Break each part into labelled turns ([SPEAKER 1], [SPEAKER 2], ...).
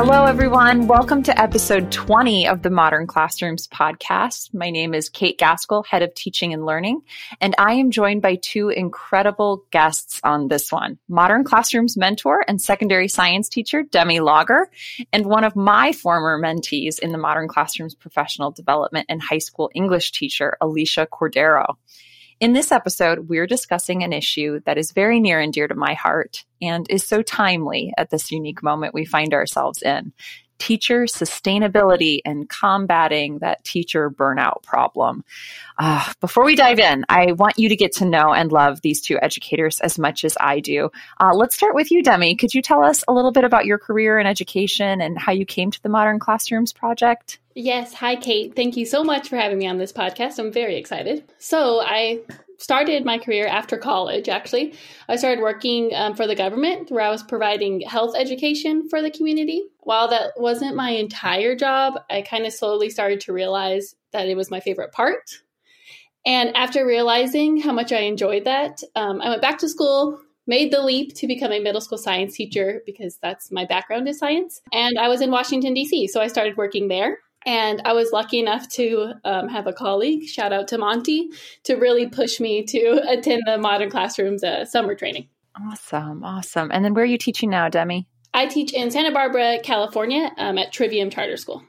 [SPEAKER 1] Hello, everyone. Welcome to episode 20 of the Modern Classrooms podcast. My name is Kate Gaskell, head of teaching and learning, and I am joined by two incredible guests on this one Modern Classrooms mentor and secondary science teacher, Demi Lager, and one of my former mentees in the Modern Classrooms professional development and high school English teacher, Alicia Cordero. In this episode, we're discussing an issue that is very near and dear to my heart and is so timely at this unique moment we find ourselves in teacher sustainability and combating that teacher burnout problem. Uh, before we dive in, I want you to get to know and love these two educators as much as I do. Uh, let's start with you, Demi. Could you tell us a little bit about your career in education and how you came to the Modern Classrooms Project?
[SPEAKER 2] Yes. Hi, Kate. Thank you so much for having me on this podcast. I'm very excited. So, I started my career after college, actually. I started working um, for the government where I was providing health education for the community. While that wasn't my entire job, I kind of slowly started to realize that it was my favorite part. And after realizing how much I enjoyed that, um, I went back to school, made the leap to become a middle school science teacher because that's my background is science. And I was in Washington, D.C., so I started working there. And I was lucky enough to um, have a colleague, shout out to Monty, to really push me to attend the Modern Classrooms uh, summer training.
[SPEAKER 1] Awesome, awesome. And then where are you teaching now, Demi?
[SPEAKER 2] I teach in Santa Barbara, California um, at Trivium Charter School.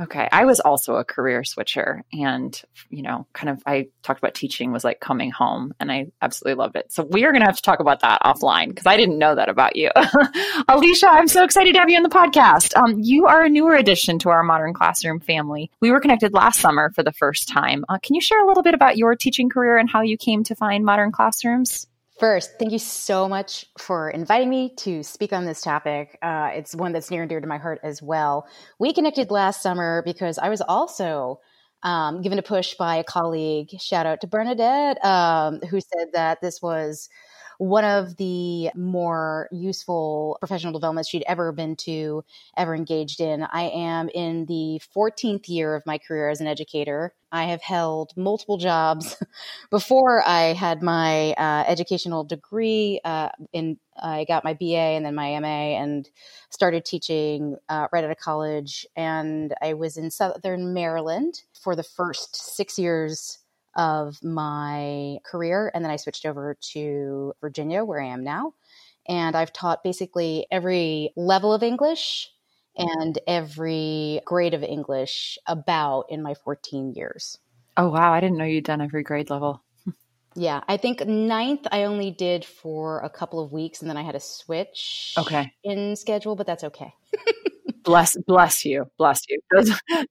[SPEAKER 1] Okay. I was also a career switcher and, you know, kind of, I talked about teaching was like coming home and I absolutely loved it. So we are going to have to talk about that offline because I didn't know that about you. Alicia, I'm so excited to have you on the podcast. Um, you are a newer addition to our modern classroom family. We were connected last summer for the first time. Uh, can you share a little bit about your teaching career and how you came to find modern classrooms?
[SPEAKER 3] First, thank you so much for inviting me to speak on this topic. Uh, it's one that's near and dear to my heart as well. We connected last summer because I was also um, given a push by a colleague. Shout out to Bernadette, um, who said that this was one of the more useful professional developments she'd ever been to, ever engaged in. I am in the 14th year of my career as an educator. I have held multiple jobs before I had my uh, educational degree. Uh, in I got my BA and then my MA, and started teaching uh, right out of college. And I was in Southern Maryland for the first six years of my career. And then I switched over to Virginia, where I am now. And I've taught basically every level of English and every grade of English about in my 14 years.
[SPEAKER 1] Oh, wow. I didn't know you'd done every grade level.
[SPEAKER 3] Yeah, I think ninth I only did for a couple of weeks and then I had a switch
[SPEAKER 1] okay.
[SPEAKER 3] in schedule, but that's okay.
[SPEAKER 1] bless bless you bless you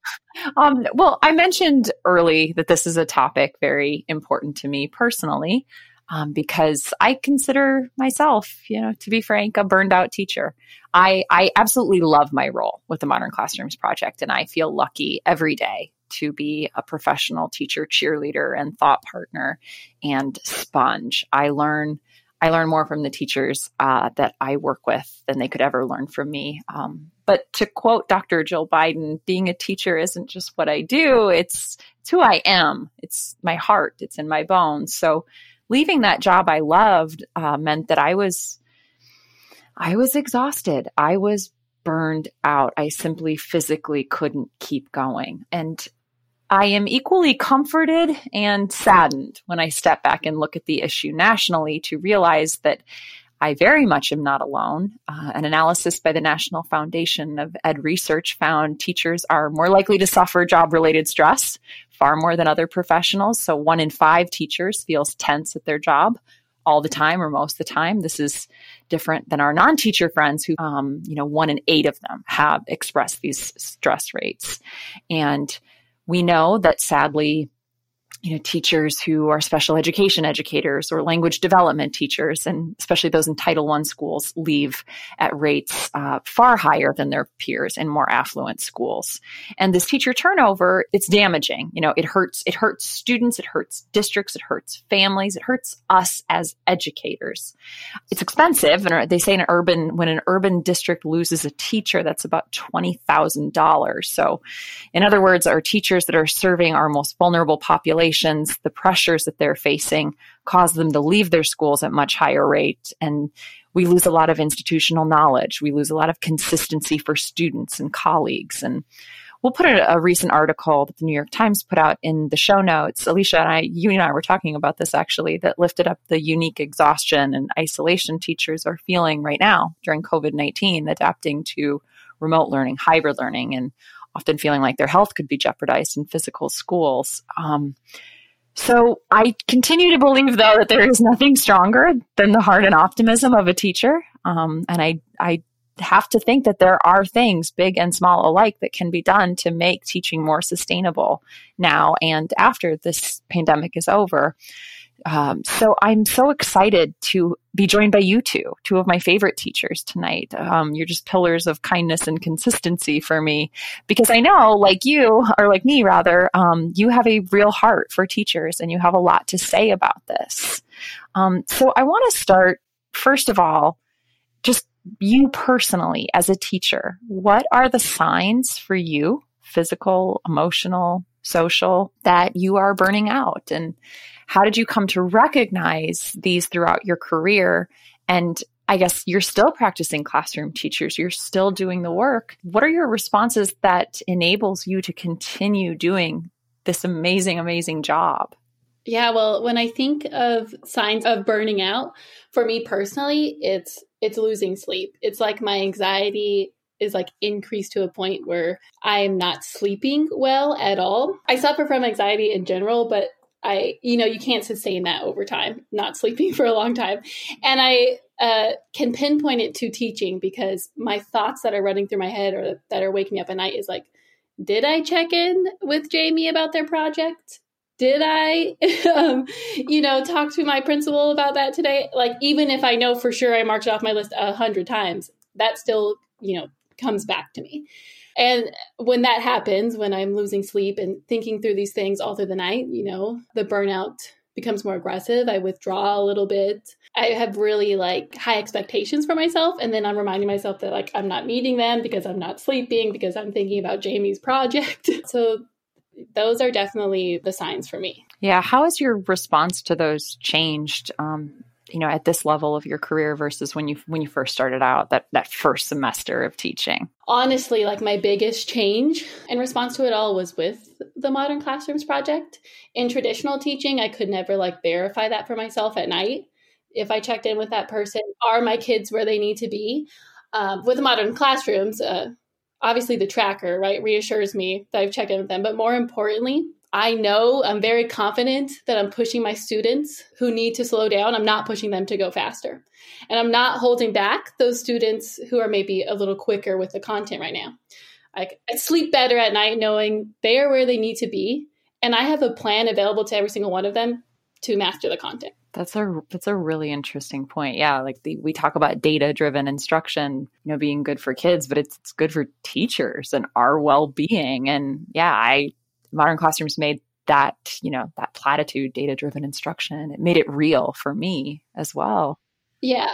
[SPEAKER 1] um, well i mentioned early that this is a topic very important to me personally um, because i consider myself you know to be frank a burned out teacher i i absolutely love my role with the modern classrooms project and i feel lucky every day to be a professional teacher cheerleader and thought partner and sponge i learn I learn more from the teachers uh, that I work with than they could ever learn from me. Um, but to quote Dr. Jill Biden, being a teacher isn't just what I do, it's, it's who I am. It's my heart, it's in my bones. So leaving that job I loved uh, meant that I was, I was exhausted. I was burned out. I simply physically couldn't keep going. And I am equally comforted and saddened when I step back and look at the issue nationally to realize that I very much am not alone. Uh, an analysis by the National Foundation of Ed Research found teachers are more likely to suffer job related stress far more than other professionals. So, one in five teachers feels tense at their job all the time or most of the time. This is different than our non teacher friends who, um, you know, one in eight of them have expressed these stress rates. And we know that sadly, you know, teachers who are special education educators or language development teachers, and especially those in Title One schools, leave at rates uh, far higher than their peers in more affluent schools. And this teacher turnover, it's damaging. You know, it hurts. It hurts students. It hurts districts. It hurts families. It hurts us as educators. It's expensive, and they say in an urban when an urban district loses a teacher, that's about twenty thousand dollars. So, in other words, our teachers that are serving our most vulnerable population the pressures that they're facing cause them to leave their schools at much higher rate. And we lose a lot of institutional knowledge. We lose a lot of consistency for students and colleagues. And we'll put a, a, recent article that the New York Times put out in the show notes. Alicia and I, you and I were talking about this actually, that lifted up the unique exhaustion and isolation teachers are feeling right now during COVID 19, adapting to remote learning, hybrid learning, and often feeling like their health could be jeopardized in physical schools. Um, so I continue to believe, though, that there is nothing stronger than the heart and optimism of a teacher. Um, and I, I have to think that there are things, big and small alike, that can be done to make teaching more sustainable now and after this pandemic is over. Um, so I'm so excited to be joined by you two, two of my favorite teachers tonight. Um, you're just pillars of kindness and consistency for me because I know, like you, or like me rather, um, you have a real heart for teachers and you have a lot to say about this. Um, so I want to start, first of all, just you personally as a teacher. What are the signs for you, physical, emotional, social, that you are burning out? And how did you come to recognize these throughout your career? And I guess you're still practicing classroom teachers, you're still doing the work. What are your responses that enables you to continue doing this amazing, amazing job?
[SPEAKER 2] Yeah, well, when I think of signs of burning out, for me personally, it's it's losing sleep. It's like my anxiety is like increased to a point where I am not sleeping well at all. I suffer from anxiety in general, but I, you know, you can't sustain that over time, not sleeping for a long time. And I uh, can pinpoint it to teaching because my thoughts that are running through my head or that are waking me up at night is like, did I check in with Jamie about their project? Did I, um, you know, talk to my principal about that today? Like, even if I know for sure I marked it off my list a hundred times, that still, you know, comes back to me. And when that happens, when I'm losing sleep and thinking through these things all through the night, you know, the burnout becomes more aggressive. I withdraw a little bit. I have really like high expectations for myself. And then I'm reminding myself that like I'm not meeting them because I'm not sleeping, because I'm thinking about Jamie's project. so those are definitely the signs for me.
[SPEAKER 1] Yeah. How has your response to those changed? Um, you know at this level of your career versus when you when you first started out that that first semester of teaching?
[SPEAKER 2] Honestly like my biggest change in response to it all was with the modern classrooms project. In traditional teaching i could never like verify that for myself at night. If i checked in with that person are my kids where they need to be? Um, with modern classrooms uh, obviously the tracker right reassures me that i've checked in with them. But more importantly I know I'm very confident that I'm pushing my students who need to slow down. I'm not pushing them to go faster. And I'm not holding back those students who are maybe a little quicker with the content right now. I, I sleep better at night knowing they are where they need to be. And I have a plan available to every single one of them to master the content.
[SPEAKER 1] That's a that's a really interesting point. Yeah, like the, we talk about data driven instruction, you know, being good for kids, but it's, it's good for teachers and our well being. And yeah, I modern classrooms made that you know that platitude data driven instruction. It made it real for me as well.
[SPEAKER 2] Yeah.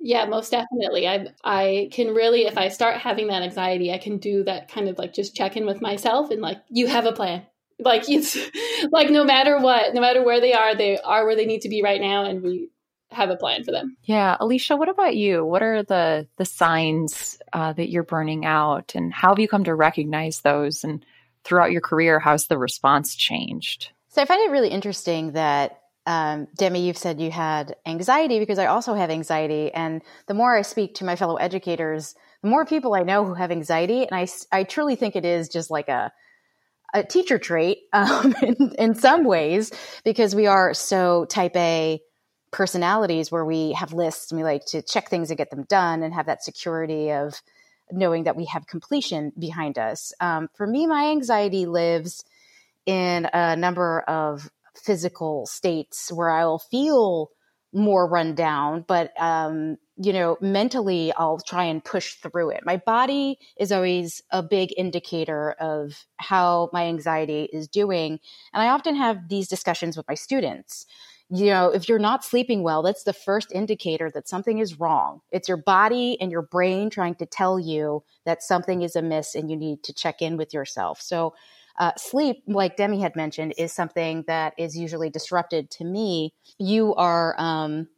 [SPEAKER 2] Yeah most definitely. I i can really if i start having that anxiety i can do that kind of like just check in with myself and like you have a plan. Like it's like no matter what no matter where they are they are where they need to be right now and we have a plan for them.
[SPEAKER 1] Yeah. Alicia what about you? What are the the signs uh, that you're burning out and how have you come to recognize those and throughout your career, how's the response changed?
[SPEAKER 3] So I find it really interesting that um, Demi, you've said you had anxiety because I also have anxiety. And the more I speak to my fellow educators, the more people I know who have anxiety. And I, I truly think it is just like a, a teacher trait um, in, in some ways because we are so type A personalities where we have lists and we like to check things and get them done and have that security of knowing that we have completion behind us. Um, for me, my anxiety lives in a number of physical states where I'll feel more run down, but um, you know, mentally I'll try and push through it. My body is always a big indicator of how my anxiety is doing, and I often have these discussions with my students you know, if you're not sleeping well, that's the first indicator that something is wrong. It's your body and your brain trying to tell you that something is amiss and you need to check in with yourself. So, uh, sleep, like Demi had mentioned, is something that is usually disrupted to me. You are um,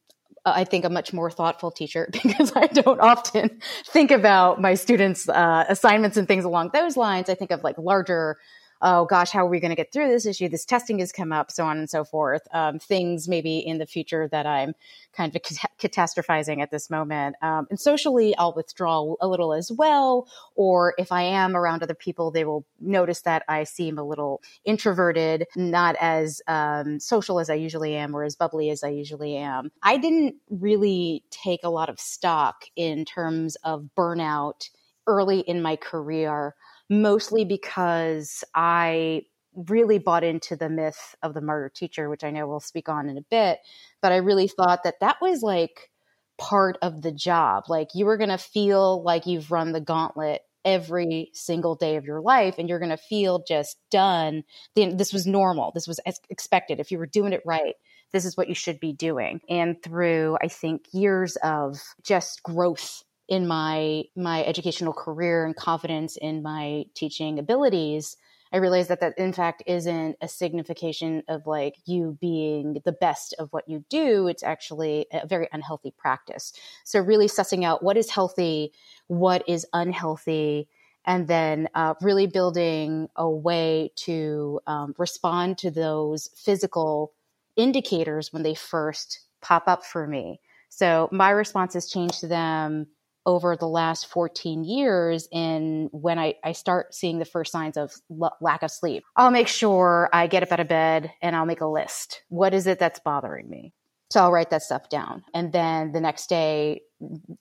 [SPEAKER 3] I think, a much more thoughtful teacher because I don't often think about my students' uh, assignments and things along those lines. I think of like larger oh gosh, how are we going to get through this issue? This testing has come up, so on and so forth. Um, things maybe in the future that I'm kind of catastrophizing at this moment. Um, and socially, I'll withdraw a little as well. Or if I am around other people, they will notice that I seem a little introverted, not as um, social as I usually am or as bubbly as I usually am. I didn't really take a lot of stock in terms of burnout early in my career mostly because I really bought into the myth of the martyr teacher, which I know we'll speak on in a bit. But I really thought that that was like part of the job. Like you were going to feel like you've run the gauntlet every single day of your life and you're going to feel just done. Then This was normal. This was expected. If you were doing it right, this is what you should be doing. And through, I think, years of just growth in my my educational career and confidence in my teaching abilities i realized that that in fact isn't a signification of like you being the best of what you do. It's actually a very unhealthy practice. So really sussing out what is healthy what is unhealthy and then uh, really building a way to um, respond to those physical indicators when they first pop up for me. So my responses change to them over the last 14 years in when I, I start seeing the first signs of l- lack of sleep. I'll make sure I get up out of bed and I'll make a list. What is it that's bothering me? So I'll write that stuff down. And then the next day,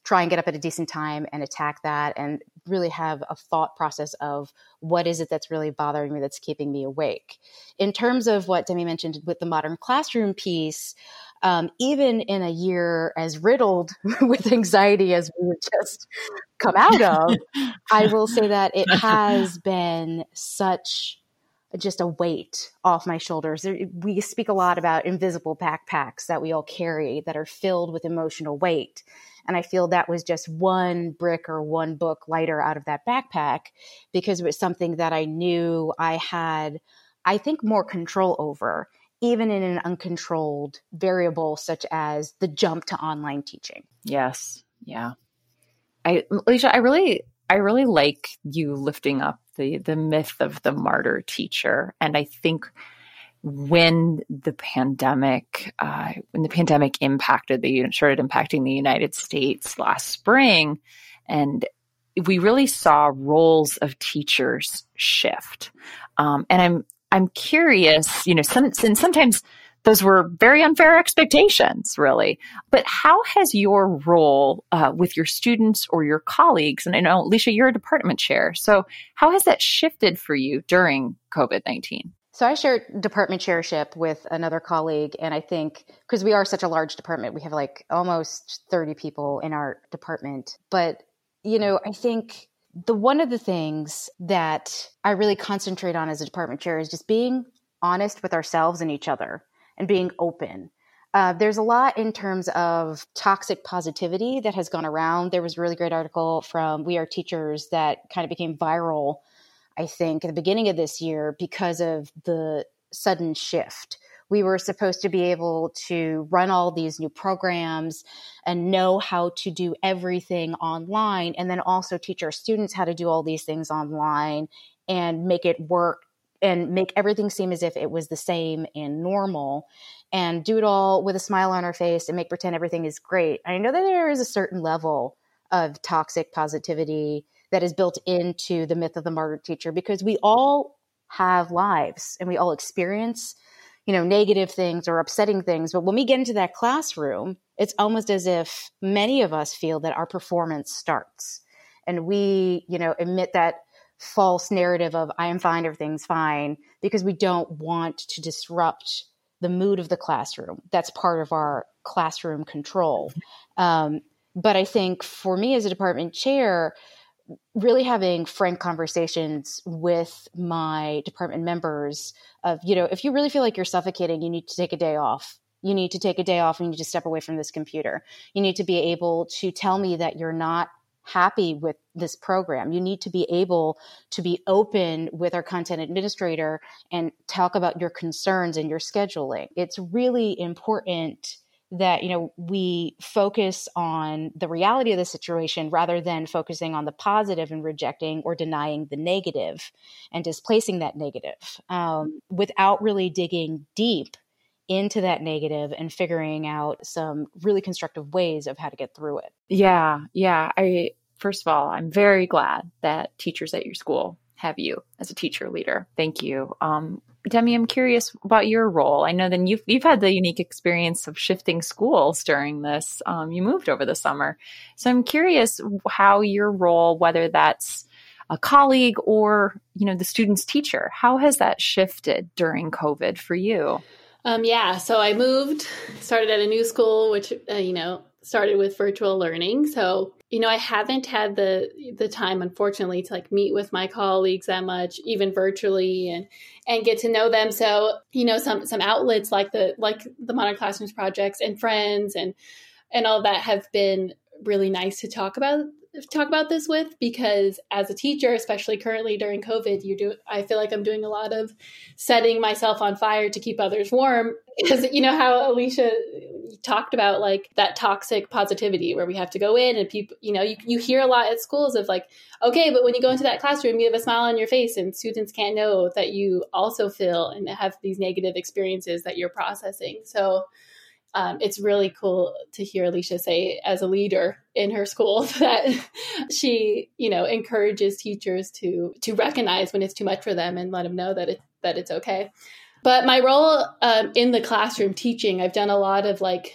[SPEAKER 3] try and get up at a decent time and attack that and really have a thought process of what is it that's really bothering me that's keeping me awake. In terms of what Demi mentioned with the modern classroom piece, um, even in a year as riddled with anxiety as we just come out of, I will say that it has been such just a weight off my shoulders. We speak a lot about invisible backpacks that we all carry that are filled with emotional weight. And I feel that was just one brick or one book lighter out of that backpack because it was something that I knew I had, I think, more control over even in an uncontrolled variable such as the jump to online teaching.
[SPEAKER 1] Yes. Yeah. I Alicia, I really I really like you lifting up the the myth of the martyr teacher and I think when the pandemic uh, when the pandemic impacted the started impacting the United States last spring and we really saw roles of teachers shift um, and I'm I'm curious, you know, some, and sometimes those were very unfair expectations, really. But how has your role uh, with your students or your colleagues, and I know, Alicia, you're a department chair, so how has that shifted for you during COVID 19?
[SPEAKER 3] So I share department chairship with another colleague, and I think because we are such a large department, we have like almost 30 people in our department. But, you know, I think the one of the things that I really concentrate on as a department chair is just being honest with ourselves and each other and being open. Uh, there's a lot in terms of toxic positivity that has gone around. There was a really great article from We Are Teachers that kind of became viral, I think, at the beginning of this year because of the sudden shift we were supposed to be able to run all these new programs and know how to do everything online and then also teach our students how to do all these things online and make it work and make everything seem as if it was the same and normal and do it all with a smile on our face and make pretend everything is great. I know that there is a certain level of toxic positivity that is built into the myth of the martyr teacher because we all have lives and we all experience you know, negative things or upsetting things. But when we get into that classroom, it's almost as if many of us feel that our performance starts and we, you know, emit that false narrative of I am fine, everything's fine, because we don't want to disrupt the mood of the classroom. That's part of our classroom control. Um, but I think for me as a department chair, really having frank conversations with my department members of you know if you really feel like you're suffocating you need to take a day off. You need to take a day off and you need to step away from this computer. You need to be able to tell me that you're not happy with this program. You need to be able to be open with our content administrator and talk about your concerns and your scheduling. It's really important that you know we focus on the reality of the situation rather than focusing on the positive and rejecting or denying the negative and displacing that negative um, without really digging deep into that negative and figuring out some really constructive ways of how to get through it.
[SPEAKER 1] Yeah yeah. I first of all i'm very glad that teachers at your school have you as a teacher leader. Thank you. Um, Demi, I'm curious about your role. I know then you've you've had the unique experience of shifting schools during this. Um, you moved over the summer, so I'm curious how your role, whether that's a colleague or you know the student's teacher, how has that shifted during COVID for you?
[SPEAKER 2] Um, yeah, so I moved, started at a new school, which uh, you know started with virtual learning. So, you know, I haven't had the the time unfortunately to like meet with my colleagues that much even virtually and and get to know them. So, you know, some some outlets like the like the Modern Classrooms projects and friends and and all that have been really nice to talk about talk about this with because as a teacher especially currently during covid you do i feel like i'm doing a lot of setting myself on fire to keep others warm because you know how alicia talked about like that toxic positivity where we have to go in and people you know you, you hear a lot at schools of like okay but when you go into that classroom you have a smile on your face and students can't know that you also feel and have these negative experiences that you're processing so um, it's really cool to hear Alicia say, as a leader in her school, that she, you know, encourages teachers to to recognize when it's too much for them and let them know that it that it's okay. But my role um, in the classroom teaching, I've done a lot of like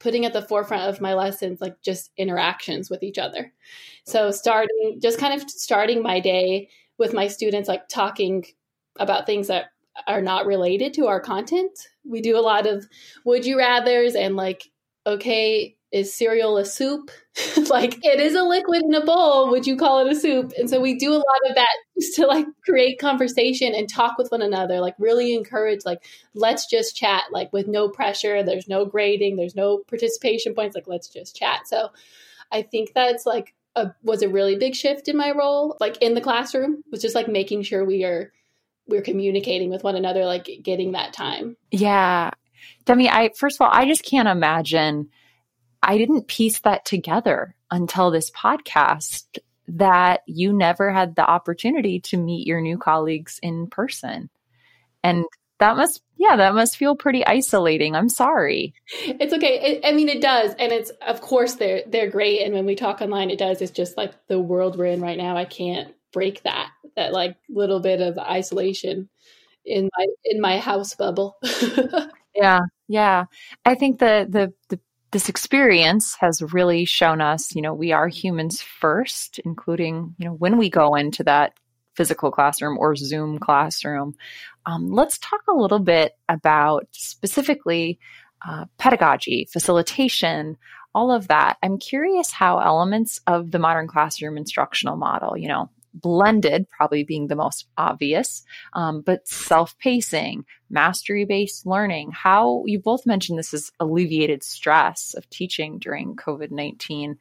[SPEAKER 2] putting at the forefront of my lessons, like just interactions with each other. So starting, just kind of starting my day with my students, like talking about things that are not related to our content. We do a lot of would you rather's and like, okay, is cereal a soup? like it is a liquid in a bowl. Would you call it a soup? And so we do a lot of that to like create conversation and talk with one another, like really encourage, like, let's just chat, like with no pressure. There's no grading, there's no participation points, like let's just chat. So I think that's like a was a really big shift in my role, like in the classroom, was just like making sure we are we're communicating with one another, like getting that time.
[SPEAKER 1] Yeah. Demi, I first of all, I just can't imagine I didn't piece that together until this podcast that you never had the opportunity to meet your new colleagues in person. And that must yeah that must feel pretty isolating. I'm sorry.
[SPEAKER 2] It's okay. It, i mean it does. And it's of course they're they're great. And when we talk online it does. It's just like the world we're in right now. I can't break that that like little bit of isolation in my in my house bubble.
[SPEAKER 1] yeah, yeah. I think the, the the this experience has really shown us, you know, we are humans first, including you know when we go into that physical classroom or Zoom classroom. Um, let's talk a little bit about specifically uh, pedagogy, facilitation, all of that. I'm curious how elements of the modern classroom instructional model, you know, blended probably being the most obvious, um, but self pacing, mastery based learning, how you both mentioned this is alleviated stress of teaching during COVID 19.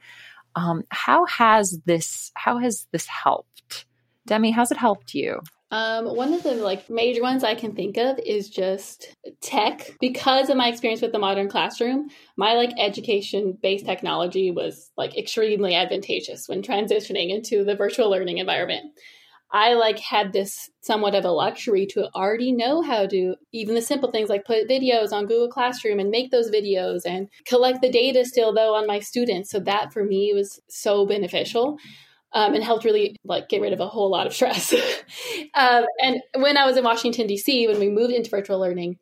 [SPEAKER 1] Um, how has this how has this helped? Demi, how's it helped you?
[SPEAKER 2] Um, one of the like major ones I can think of is just tech. Because of my experience with the modern classroom, my like education based technology was like extremely advantageous when transitioning into the virtual learning environment. I like had this somewhat of a luxury to already know how to even the simple things like put videos on Google Classroom and make those videos and collect the data still though on my students. So that for me was so beneficial um, and helped really like get rid of a whole lot of stress. um, and when I was in Washington D.C., when we moved into virtual learning,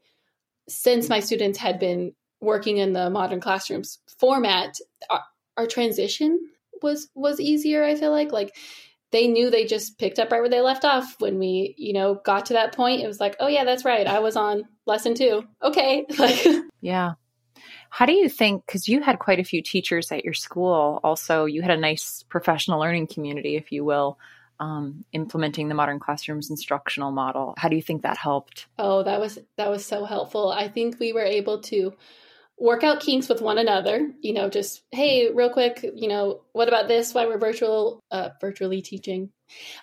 [SPEAKER 2] since my students had been working in the modern classrooms format, our, our transition was was easier. I feel like like they knew they just picked up right where they left off when we you know got to that point. It was like, oh yeah, that's right. I was on lesson two. Okay, like
[SPEAKER 1] yeah. How do you think, because you had quite a few teachers at your school, also, you had a nice professional learning community, if you will, um, implementing the modern classrooms instructional model. How do you think that helped?
[SPEAKER 2] Oh, that was that was so helpful. I think we were able to work out kinks with one another you know just hey real quick you know what about this why we're virtual uh, virtually teaching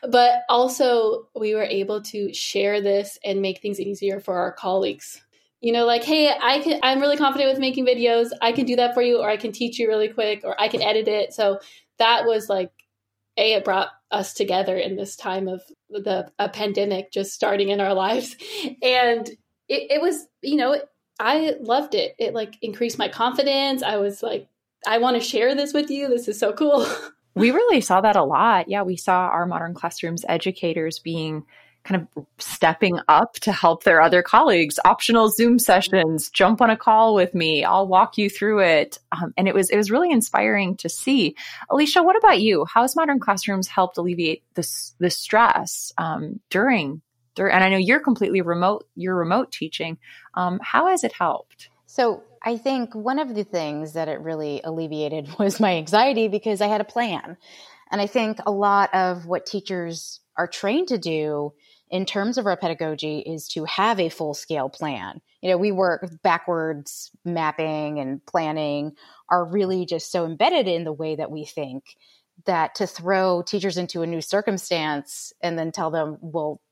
[SPEAKER 2] but also we were able to share this and make things easier for our colleagues you know, like, hey, I can, I'm really confident with making videos. I can do that for you, or I can teach you really quick, or I can edit it. So that was like, a it brought us together in this time of the a pandemic just starting in our lives, and it, it was, you know, I loved it. It like increased my confidence. I was like, I want to share this with you. This is so cool.
[SPEAKER 1] We really saw that a lot. Yeah, we saw our modern classrooms educators being kind of stepping up to help their other colleagues. Optional zoom sessions jump on a call with me i'll walk you through it. Um, and it was it was really inspiring to see. Alicia what about you? How has modern classrooms helped alleviate this the stress um, during and i know you're completely remote you're remote teaching. Um, how has it helped?
[SPEAKER 3] So I think one of the things that it really alleviated was my anxiety because I had a plan. And I think a lot of what teachers are trained to do in terms of our pedagogy is to have a full scale plan. You know, we work backwards mapping and planning are really just so embedded in the way that we think that to throw teachers into a new circumstance and then tell them, well,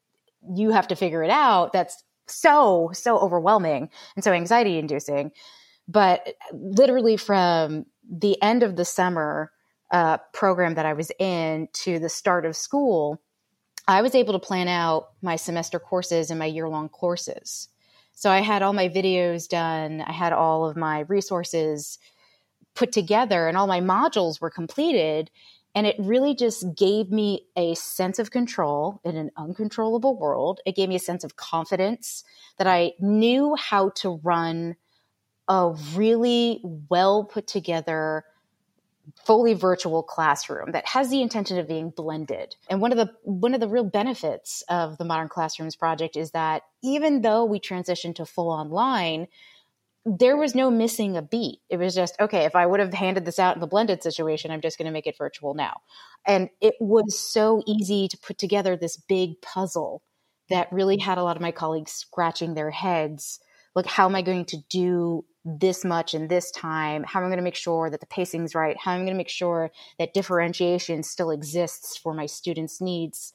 [SPEAKER 3] you have to figure it out, that's so, so overwhelming and so anxiety inducing. But literally from the end of the summer uh, program that I was in to the start of school, I was able to plan out my semester courses and my year long courses. So I had all my videos done, I had all of my resources put together, and all my modules were completed. And it really just gave me a sense of control in an uncontrollable world. It gave me a sense of confidence that I knew how to run a really well put together fully virtual classroom that has the intention of being blended. And one of the one of the real benefits of the Modern Classrooms project is that even though we transitioned to full online, there was no missing a beat. It was just, okay, if I would have handed this out in the blended situation, I'm just going to make it virtual now. And it was so easy to put together this big puzzle that really had a lot of my colleagues scratching their heads like how am i going to do this much in this time? How am i going to make sure that the pacing's right? How am i going to make sure that differentiation still exists for my students needs?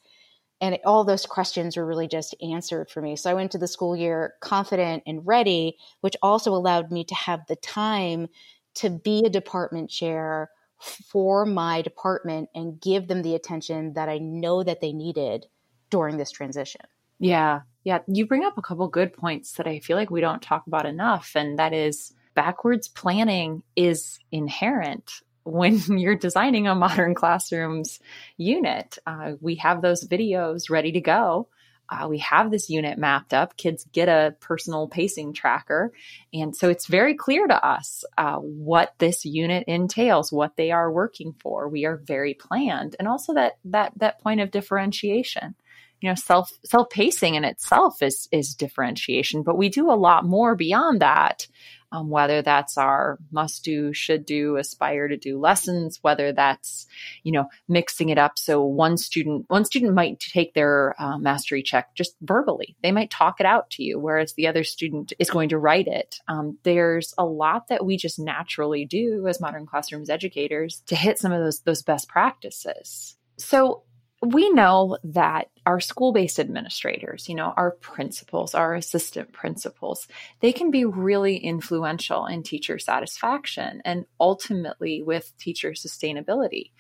[SPEAKER 3] And all those questions were really just answered for me. So i went to the school year confident and ready which also allowed me to have the time to be a department chair for my department and give them the attention that i know that they needed during this transition.
[SPEAKER 1] Yeah. Yeah. You bring up a couple good points that I feel like we don't talk about enough. And that is backwards planning is inherent when you're designing a modern classrooms unit. Uh, we have those videos ready to go. Uh, we have this unit mapped up. Kids get a personal pacing tracker. And so it's very clear to us uh, what this unit entails, what they are working for. We are very planned. And also that, that, that point of differentiation you know self self pacing in itself is is differentiation but we do a lot more beyond that um, whether that's our must do should do aspire to do lessons whether that's you know mixing it up so one student one student might take their uh, mastery check just verbally. They might talk it out to you whereas the other student is going to write it. Um, there's a lot that we just naturally do as modern classrooms educators to hit some of those those best practices. So we know that our school based administrators, you know, our principals, our assistant principals, they can be really influential in teacher satisfaction and ultimately with teacher sustainability.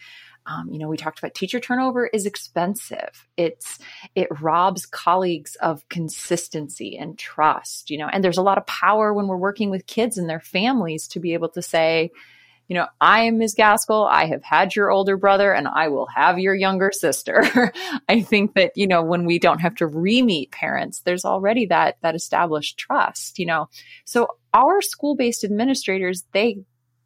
[SPEAKER 1] Um, you know, we talked about teacher turnover is expensive. It's it robs colleagues of consistency and trust. You know, and there's a lot of power when we're working with kids and their families to be able to say, you know, I am Ms. Gaskell. I have had your older brother and I will have your younger sister. I think that, you know, when we don't have to re-meet parents, there's already that, that established trust, you know. So our school-based administrators, they,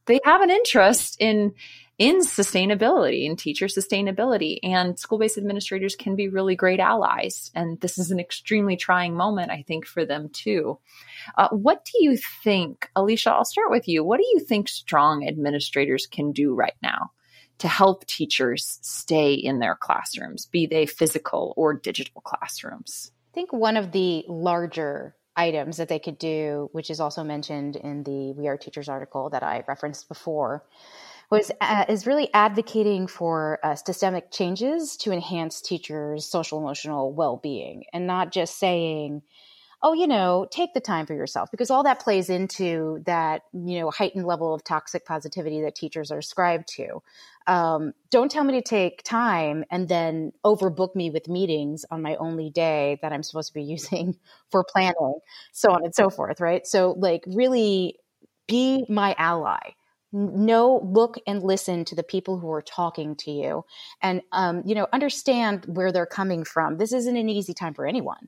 [SPEAKER 1] they have an interest in, in sustainability in teacher sustainability and school-based administrators can be really great allies. And this is an extremely trying moment i think for them too. Uh, what do you think alicia i'll start with you. What do you think strong administrators can do right now to help teachers stay in their classrooms be they physical or digital classrooms?
[SPEAKER 3] I think one of the larger items that they could do which is also mentioned in the we are teachers article that i referenced before was uh, is really advocating for uh, systemic changes to enhance teachers' social emotional well being, and not just saying, oh, you know, take the time for yourself because all that plays into that, you know, heightened level of toxic positivity that teachers are ascribed to. Um, don't tell me to take time and then overbook me with meetings on my only day that I'm supposed to be using for planning, so on and so forth, right? So, like, really be my ally know look and listen to the people who are talking to you and um, you know understand where they're coming from. This isn't an easy time for anyone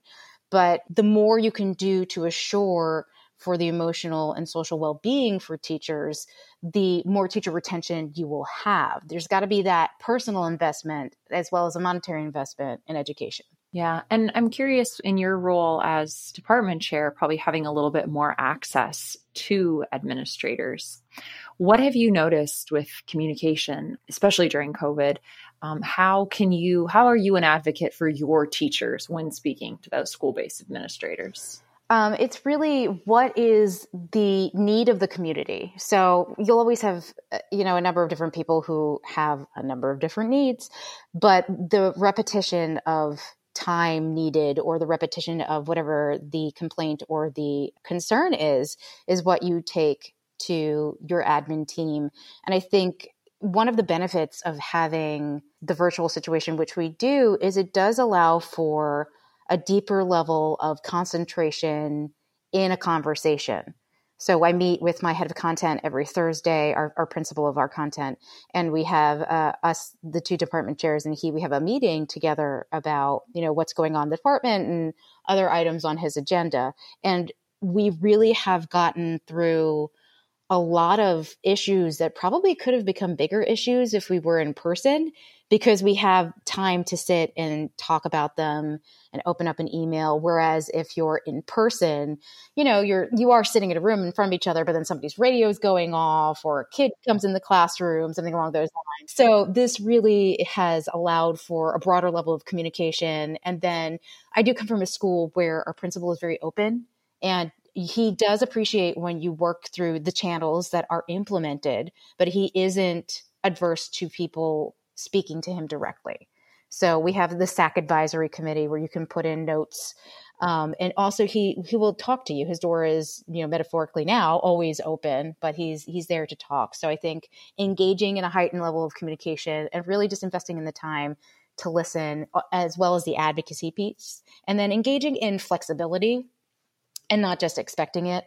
[SPEAKER 3] but the more you can do to assure for the emotional and social well-being for teachers the more teacher retention you will have. There's got to be that personal investment as well as a monetary investment in education
[SPEAKER 1] yeah. And I'm curious in your role as department chair, probably having a little bit more access to administrators. What have you noticed with communication, especially during COVID? Um, how can you, how are you an advocate for your teachers when speaking to those school based administrators?
[SPEAKER 3] Um, it's really what is the need of the community. So you'll always have, uh, you know, a number of different people who have a number of different needs, but the repetition of time needed or the repetition of whatever the complaint or the concern is, is what you take to your admin team. And I think one of the benefits of having the virtual situation, which we do, is it does allow for a deeper level of concentration in a conversation. So I meet with my head of content every Thursday, our, our principal of our content, and we have uh, us, the two department chairs, and he. We have a meeting together about you know what's going on in the department and other items on his agenda, and we really have gotten through a lot of issues that probably could have become bigger issues if we were in person because we have time to sit and talk about them and open up an email. Whereas if you're in person you know you're you are sitting in a room in front of each other but then somebody's radio is going off or a kid comes in the classroom something along those lines. So this really has allowed for a broader level of communication. And then i do come from a school where our principal is very open and he does appreciate when you work through the channels that are implemented, but he isn't adverse to people speaking to him directly. So we have the SAC advisory committee where you can put in notes. Um, and also he he will talk to you. His door is, you know, metaphorically now always open, but he's he's there to talk. So I think engaging in a heightened level of communication and really just investing in the time to listen uh, as well as the advocacy piece and then engaging in flexibility and not just expecting it.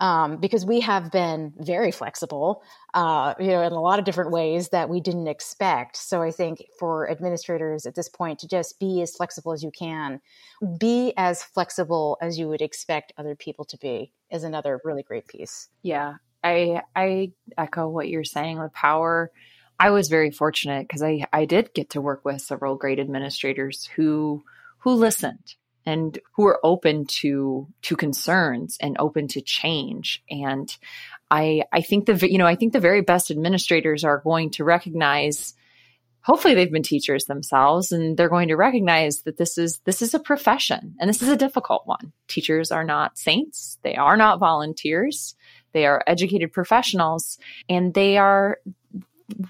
[SPEAKER 3] Um, because we have been very flexible, uh, you know, in a lot of different ways that we didn't expect. So I think for administrators at this point to just be as flexible as you can, be as flexible as you would expect other people to be, is another really great piece.
[SPEAKER 1] Yeah, I I echo what you're saying with power. I was very fortunate because I I did get to work with several great administrators who who listened and who are open to to concerns and open to change. And i i think the you know i think the very best administrators are going to recognize hopefully they've been teachers themselves and they're going to recognize that this is this is a profession and this is a difficult one. Teachers are not saints. They are not volunteers. They are educated professionals and they are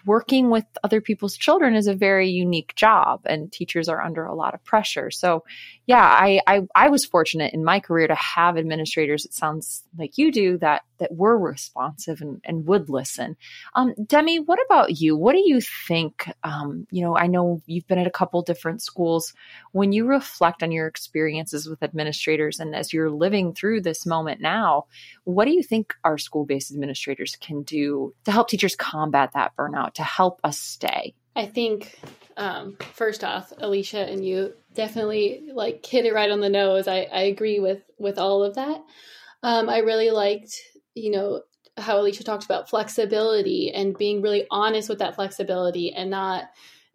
[SPEAKER 1] working with other people's children is a very unique job and teachers are under a lot of pressure. So yeah, I, I, I was fortunate in my career to have administrators, it sounds like you do, that that were responsive and, and would listen. Um, Demi, what about you? What do you think? Um, you know, I know you've been at a couple different schools. When you reflect on your experiences with administrators and as you're living through this moment now, what do you think our school based administrators can do to help teachers combat that burnout, to help us stay?
[SPEAKER 2] I think um, first off, Alicia and you definitely like hit it right on the nose. I, I agree with with all of that. Um, I really liked you know, how Alicia talked about flexibility and being really honest with that flexibility and not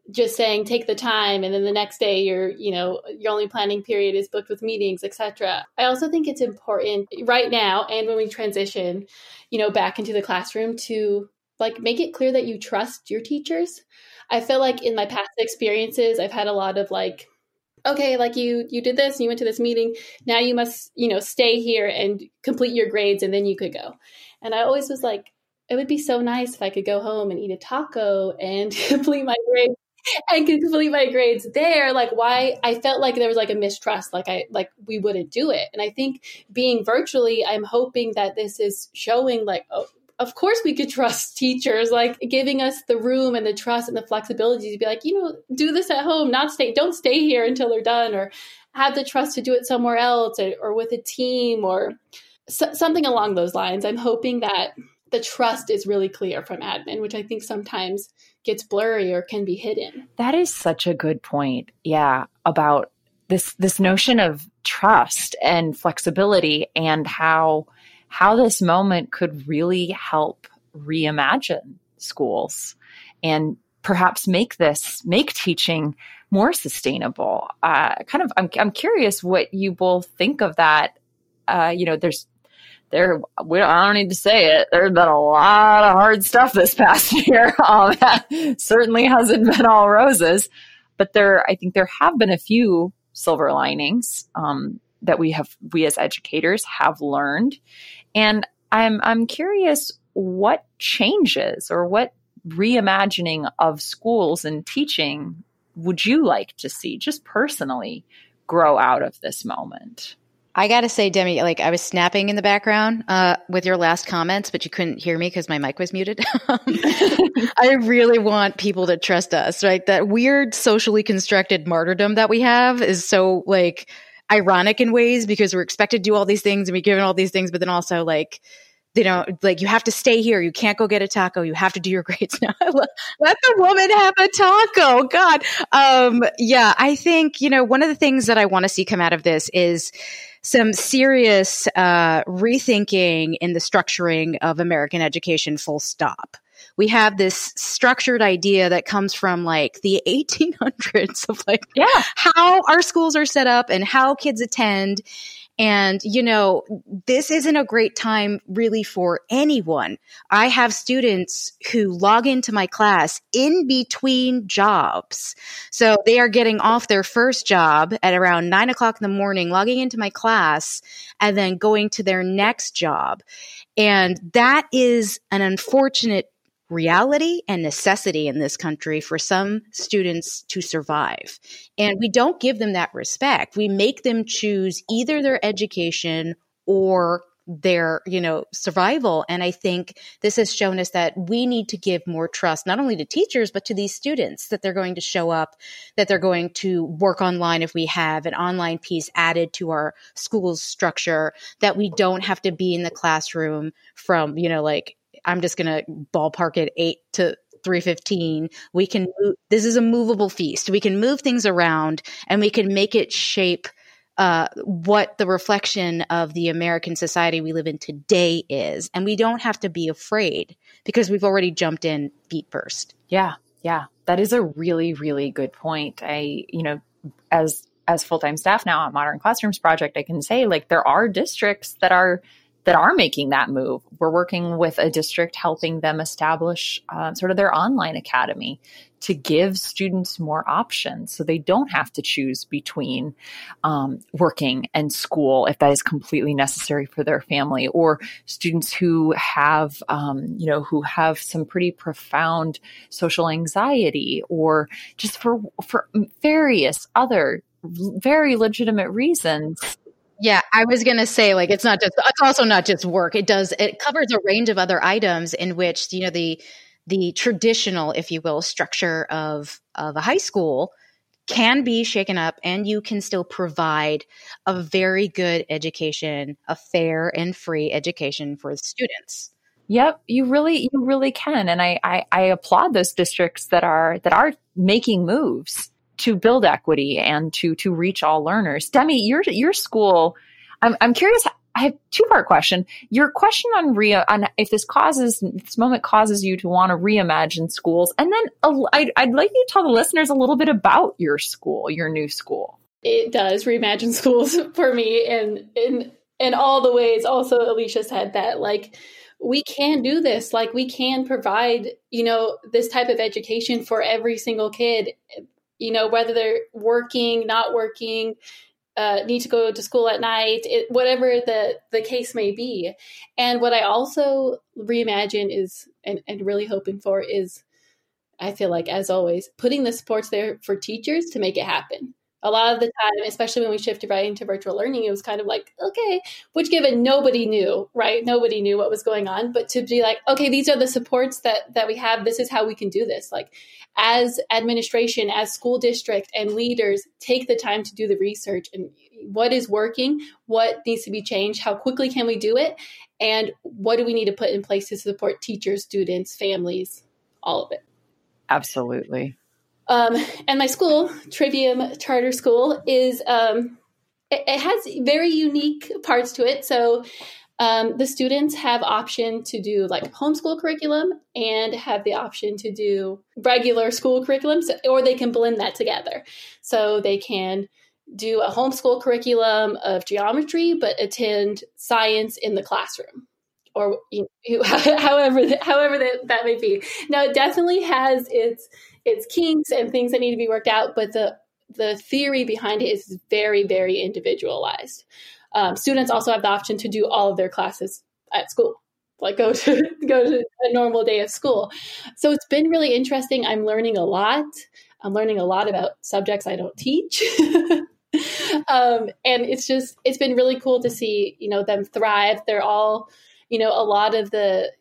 [SPEAKER 2] just saying take the time and then the next day your you know your only planning period is booked with meetings etc i also think it's important right now and when we transition you know back into the classroom to like make it clear that you trust your teachers. I feel like in my past experiences i've had a lot of like okay like you you did this you went to this meeting now you must you know stay here and complete your grades and then you could go. And i always was like it would be so nice if i could go home and eat a taco and complete my grades and complete my grades there. Like why i felt like there was like a mistrust like i like we wouldn't do it. And i think being virtually i'm hoping that this is showing like oh of course we could trust teachers like giving us the room and the trust and the flexibility to be like you know do this at home not stay don't stay here until they're done or have the trust to do it somewhere else or, or with a team or so, something along those lines. I'm hoping that the trust is really clear from admin which i think sometimes gets blurry or can be hidden.
[SPEAKER 1] That is such a good point yeah about this this notion of trust and flexibility and how how this moment could really help reimagine schools and perhaps make this make teaching more sustainable uh, kind of I'm, I'm curious what you both think of that uh, you know there's there we I don't need to say it. There's been a lot of hard stuff this past year. Um, certainly hasn't been all roses, but there I think there have been a few silver linings um, that we have we as educators have learned, and I'm I'm curious what changes or what reimagining of schools and teaching would you like to see just personally grow out of this moment?
[SPEAKER 3] I gotta say, Demi, like I was snapping in the background uh, with your last comments, but you couldn't hear me because my mic was muted. I really want people to trust us, right? That weird socially constructed martyrdom that we have is so like ironic in ways because we're expected to do all these things and we given all these things, but then also like they don't like you have to stay here. You can't go get a taco. You have to do your grades now. Let the woman have a taco. God. Um, yeah, I think, you know, one of the things that I want to see come out of this is some serious uh, rethinking in the structuring of American education, full stop we have this structured idea that comes from like the 1800s of like yeah. how our schools are set up and how kids attend and, you know, this isn't a great time really for anyone. I have students who log into my class in between jobs. So they are getting off their first job at around nine o'clock in the morning, logging into my class, and then going to their next job. And that is an unfortunate reality and necessity in this country for some students to survive. And we don't give them that respect. We make them choose either their education or their you know survival and i think this has shown us that we need to give more trust not only to teachers but to these students that they're going to show up that they're going to work online if we have an online piece added to our school's structure that we don't have to be in the classroom from you know like I'm just going to ballpark it 8 to 315 we can move, this is a movable feast we can move things around and we can make it shape uh, what the reflection of the American society we live in today is. And we don't have to be afraid because we've already jumped in feet first.
[SPEAKER 1] Yeah. Yeah. That is a really, really good point. I, you know, as, as full-time staff now at Modern Classrooms Project, I can say like there are districts that are that are making that move. We're working with a district helping them establish uh, sort of their online academy to give students more options so they don't have to choose between um, working and school if that is completely necessary for their family or students who have um, you know who have some pretty profound social anxiety or just for for various other very legitimate reasons
[SPEAKER 3] yeah, I was going to say like it's not just it's also not just work. It does it covers a range of other items in which, you know, the the traditional, if you will, structure of of a high school can be shaken up and you can still provide a very good education, a fair and free education for students.
[SPEAKER 1] Yep, you really you really can. And I, I, I applaud those districts that are that are making moves to build equity and to to reach all learners. Demi, your your school, I'm I'm curious. I have two part question. Your question on re on if this causes this moment causes you to want to reimagine schools, and then I'd, I'd like you to tell the listeners a little bit about your school, your new school.
[SPEAKER 2] It does reimagine schools for me, and in in all the ways. Also, Alicia said that like we can do this like we can provide you know this type of education for every single kid you know, whether they're working, not working, uh, need to go to school at night, it, whatever the, the case may be. And what I also reimagine is, and, and really hoping for is I feel like, as always, putting the supports there for teachers to make it happen. A lot of the time, especially when we shifted right into virtual learning, it was kind of like, okay, which given nobody knew, right? Nobody knew what was going on. But to be like, okay, these are the supports that that we have. This is how we can do this. Like as administration, as school district and leaders take the time to do the research and what is working, what needs to be changed, how quickly can we do it, and what do we need to put in place to support teachers, students, families, all of it.
[SPEAKER 1] Absolutely.
[SPEAKER 2] Um, and my school, Trivium Charter School, is um, it, it, has very unique parts to it. So um, the students have option to do like homeschool curriculum and have the option to do regular school curriculum, or they can blend that together. So they can do a homeschool curriculum of geometry, but attend science in the classroom or you know, however however that, that may be. Now it definitely has its its kinks and things that need to be worked out, but the the theory behind it is very very individualized. Um, students also have the option to do all of their classes at school, like go to go to a normal day of school. So it's been really interesting. I'm learning a lot. I'm learning a lot about subjects I don't teach. um, and it's just it's been really cool to see you know them thrive. They're all you know, a lot of the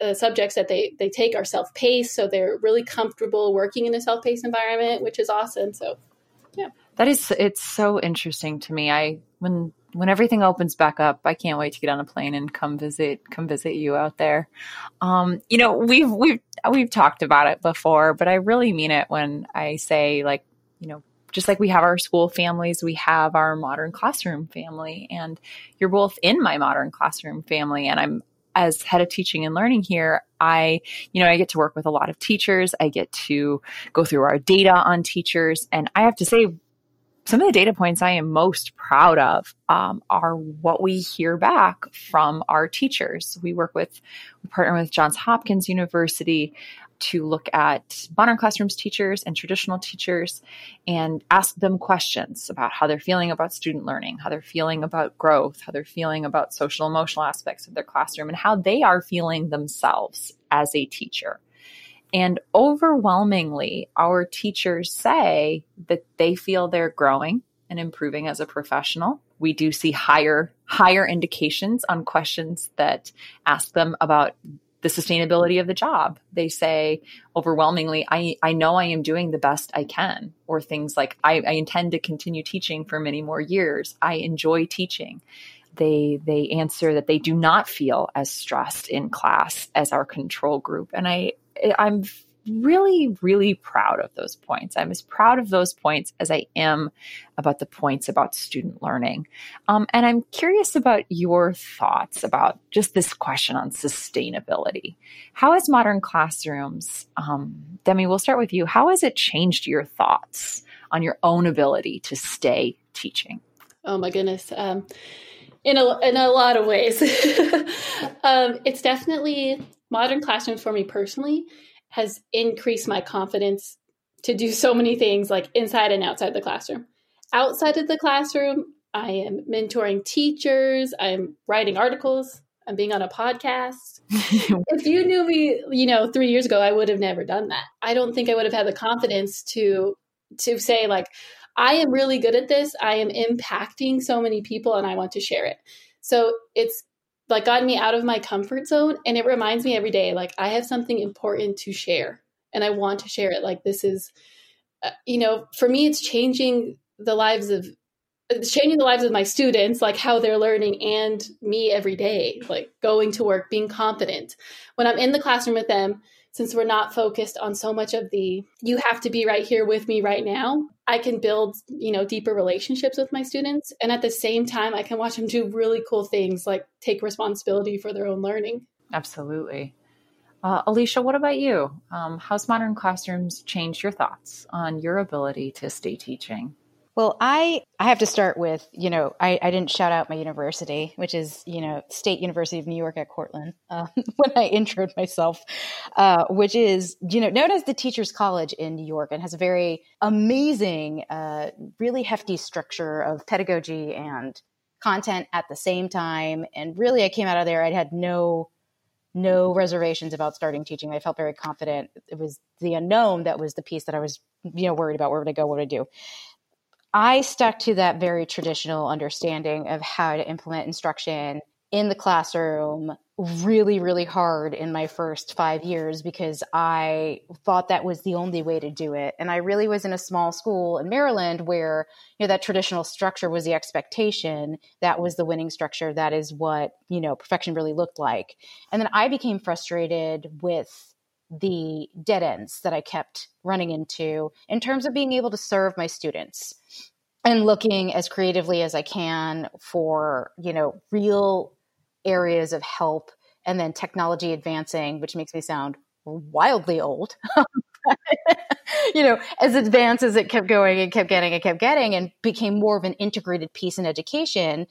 [SPEAKER 2] uh, subjects that they they take are self paced, so they're really comfortable working in a self paced environment, which is awesome. So, yeah,
[SPEAKER 1] that is it's so interesting to me. I when when everything opens back up, I can't wait to get on a plane and come visit come visit you out there. Um, you know, we've we've we've talked about it before, but I really mean it when I say like, you know, just like we have our school families, we have our modern classroom family. And you're both in my modern classroom family. And I'm, as head of teaching and learning here, I, you know, I get to work with a lot of teachers. I get to go through our data on teachers. And I have to say, some of the data points I am most proud of um, are what we hear back from our teachers. We work with, we partner with Johns Hopkins University to look at modern classrooms teachers and traditional teachers and ask them questions about how they're feeling about student learning, how they're feeling about growth, how they're feeling about social emotional aspects of their classroom, and how they are feeling themselves as a teacher. And overwhelmingly, our teachers say that they feel they're growing and improving as a professional. We do see higher higher indications on questions that ask them about the sustainability of the job. They say overwhelmingly, I, I know I am doing the best I can, or things like, I, I intend to continue teaching for many more years. I enjoy teaching. They, they answer that they do not feel as stressed in class as our control group. And I, I'm really, really proud of those points. I'm as proud of those points as I am about the points about student learning. Um, and I'm curious about your thoughts about just this question on sustainability. How has modern classrooms, um, Demi, we'll start with you. How has it changed your thoughts on your own ability to stay teaching?
[SPEAKER 2] Oh my goodness. Um, in a, in a lot of ways. um, it's definitely modern classrooms for me personally has increased my confidence to do so many things like inside and outside the classroom. Outside of the classroom, I am mentoring teachers, I'm writing articles, I'm being on a podcast. if you knew me, you know, 3 years ago, I would have never done that. I don't think I would have had the confidence to to say like I am really good at this. I am impacting so many people and I want to share it. So it's like gotten me out of my comfort zone and it reminds me every day like I have something important to share and I want to share it. Like this is uh, you know for me it's changing the lives of it's changing the lives of my students like how they're learning and me every day like going to work being confident. When i'm in the classroom with them since we're not focused on so much of the you have to be right here with me right now i can build you know deeper relationships with my students. And at the same time i can watch them do really cool things like take responsibility for their own learning.
[SPEAKER 1] Absolutely. Uh, alicia what about you? Um, how's modern classrooms changed your thoughts on your ability to stay teaching
[SPEAKER 3] well, I I have to start with you know I, I didn't shout out my university, which is you know State University of New York at Cortland uh, when I introed myself, uh, which is you know known as the Teachers College in New York and has a very amazing, uh, really hefty structure of pedagogy and content at the same time. And really, I came out of there I had no no reservations about starting teaching. I felt very confident. It was the unknown that was the piece that I was, you know, worried about where would I go, what would I do. I stuck to that very traditional understanding of how to implement instruction in the classroom really, really hard in my first five years because I thought that was the only way to do it. And I really was in a small school in Maryland where, you know, that traditional structure was the expectation. That was the winning structure. That is what, you know, perfection really looked like. And then I became frustrated with the dead ends that I kept running into in terms of being able to serve my students and looking as creatively as I can for, you know, real areas of help and then technology advancing, which makes me sound wildly old. you know, as advanced as it kept going and kept getting and kept getting and became more of an integrated piece in education,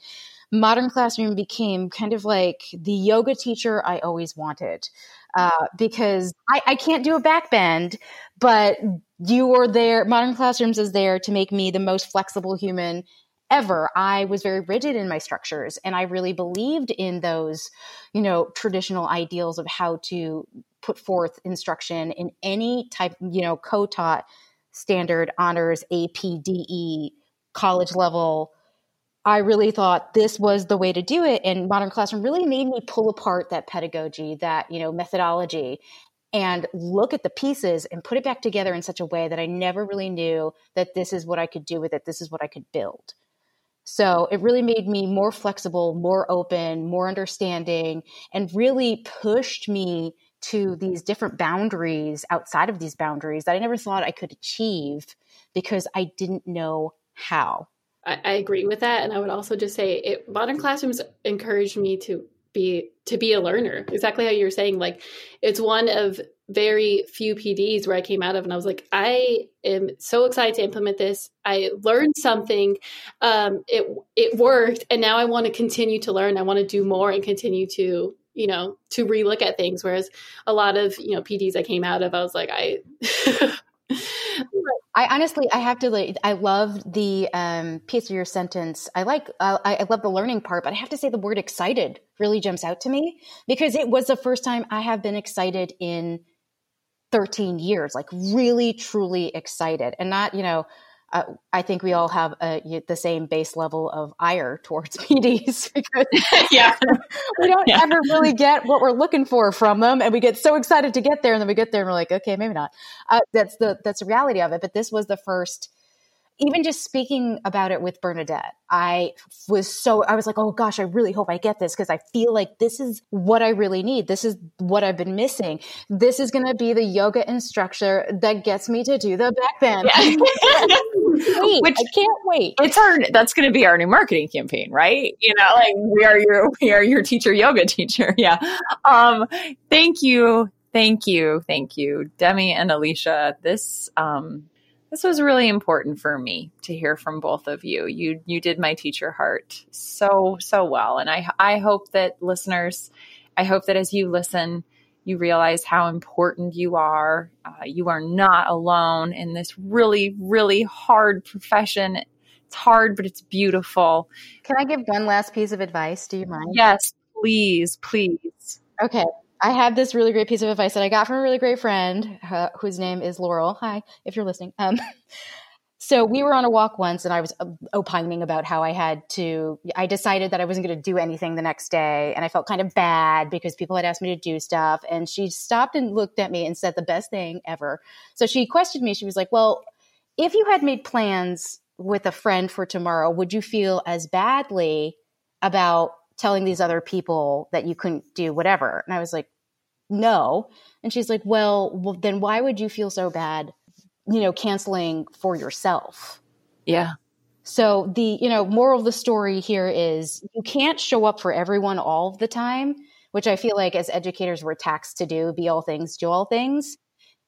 [SPEAKER 3] modern classroom became kind of like the yoga teacher I always wanted. Uh, because I, I can't do a back bend, but you are there. Modern classrooms is there to make me the most flexible human ever. I was very rigid in my structures and I really believed in those, you know, traditional ideals of how to put forth instruction in any type, you know, co-taught standard honors, APDE, college level. I really thought this was the way to do it. And modern classroom really made me pull apart that pedagogy, that, you know, methodology and look at the pieces and put it back together in such a way that I never really knew that this is what I could do with it. This is what I could build. So it really made me more flexible, more open, more understanding, and really pushed me to these different boundaries outside of these boundaries that I never thought I could achieve because I didn't know how.
[SPEAKER 2] I, I agree with that. And I would also just say it, modern classrooms encouraged me to be to be a learner exactly how you're saying like it's one of very few PDs where I came out of and I was like, I am so excited to implement this. I learned something. Um, it it worked, and now I want to continue to learn. I want to do more and continue to you know to relook at things. Whereas a lot of you know PDs I came out of, I was like, I.
[SPEAKER 3] I honestly, I have to. I love the um, piece of your sentence. I like, I, I love the learning part, but I have to say the word "excited" really jumps out to me because it was the first time I have been excited in 13 years, like really, truly excited. And not, you know, uh, I think we all have a, the same base level of ire towards PDs because yeah. we don't yeah. ever really get what we're looking for from them, and we get so excited to get there, and then we get there and we're like, okay, maybe not. Uh, that's the that's the reality of it. But this was the first even just speaking about it with Bernadette, I was so, I was like, oh gosh, I really hope I get this because I feel like this is what I really need. This is what I've been missing. This is going to be the yoga instructor that gets me to do the back bend. Yeah. wait, Which, I can't wait.
[SPEAKER 1] It's our, that's going to be our new marketing campaign, right? You know, like we are your, we are your teacher yoga teacher. Yeah. Um, thank you. Thank you. Thank you, Demi and Alicia. This, um, this was really important for me to hear from both of you. You you did my teacher heart so so well, and I I hope that listeners, I hope that as you listen, you realize how important you are. Uh, you are not alone in this really really hard profession. It's hard, but it's beautiful.
[SPEAKER 3] Can I give one last piece of advice? Do you mind?
[SPEAKER 1] Yes, please, please.
[SPEAKER 3] Okay. I have this really great piece of advice that I got from a really great friend uh, whose name is Laurel. Hi, if you're listening. Um, so we were on a walk once, and I was uh, opining about how I had to. I decided that I wasn't going to do anything the next day, and I felt kind of bad because people had asked me to do stuff. And she stopped and looked at me and said the best thing ever. So she questioned me. She was like, "Well, if you had made plans with a friend for tomorrow, would you feel as badly about telling these other people that you couldn't do whatever. And I was like, no. And she's like, well, well, then why would you feel so bad, you know, canceling for yourself?
[SPEAKER 1] Yeah.
[SPEAKER 3] So the, you know, moral of the story here is you can't show up for everyone all the time, which I feel like as educators we're taxed to do, be all things, do all things.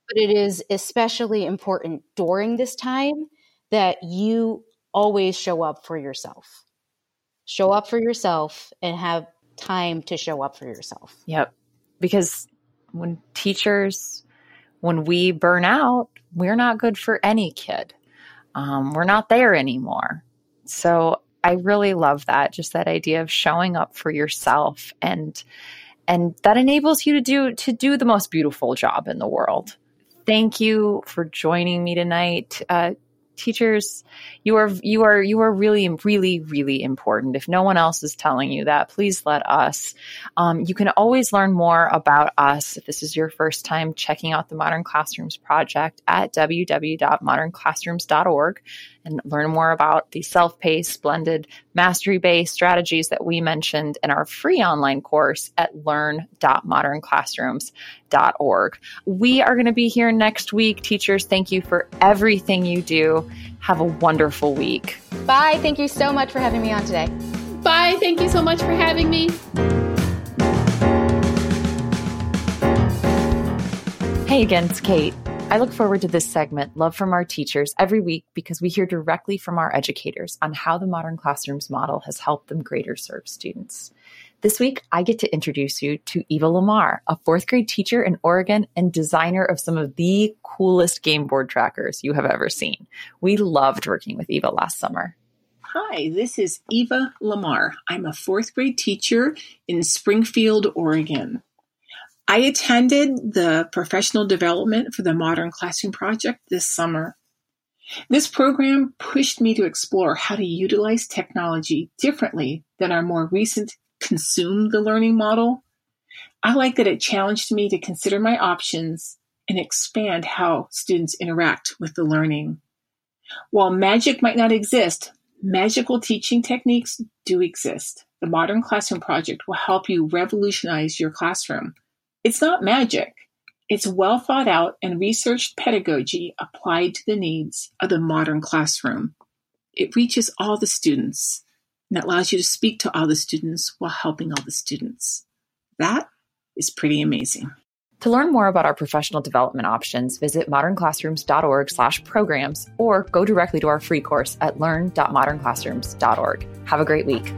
[SPEAKER 3] But it is especially important during this time that you always show up for yourself show up for yourself and have time to show up for yourself.
[SPEAKER 1] Yep. Because when teachers, when we burn out, we're not good for any kid. Um, we're not there anymore. So I really love that, just that idea of showing up for yourself and and that enables you to do to do the most beautiful job in the world. Thank you for joining me tonight. Uh, teachers you are you are you are really really really important. If no one else is telling you that please let us. Um, you can always learn more about us. If this is your first time checking out the modern classrooms project at www.modernclassrooms.org and learn more about the self-paced blended mastery-based strategies that we mentioned in our free online course at learn.modernclassrooms.org we are going to be here next week teachers thank you for everything you do have a wonderful week.
[SPEAKER 3] Bye. Thank you so much for having me on today.
[SPEAKER 2] Bye. Thank you so much for having me.
[SPEAKER 1] Hey again, it's Kate. I look forward to this segment, Love from Our Teachers, every week because we hear directly from our educators on how the modern classrooms model has helped them greater serve students. This week, I get to introduce you to Eva Lamar, a fourth grade teacher in Oregon and designer of some of the coolest game board trackers you have ever seen. We loved working with Eva last summer.
[SPEAKER 4] Hi, this is Eva Lamar. I'm a fourth grade teacher in Springfield, Oregon. I attended the professional development for the Modern Classroom Project this summer. This program pushed me to explore how to utilize technology differently than our more recent consume the learning model. I like that it challenged me to consider my options and expand how students interact with the learning. While magic might not exist, magical teaching techniques do exist. The Modern Classroom Project will help you revolutionize your classroom. It's not magic. It's well thought out and researched pedagogy applied to the needs of the modern classroom. It reaches all the students and it allows you to speak to all the students while helping all the students. That is pretty amazing.
[SPEAKER 1] To learn more about our professional development options, visit modernclassrooms.org slash programs or go directly to our free course at learn.modernclassrooms.org. Have a great week.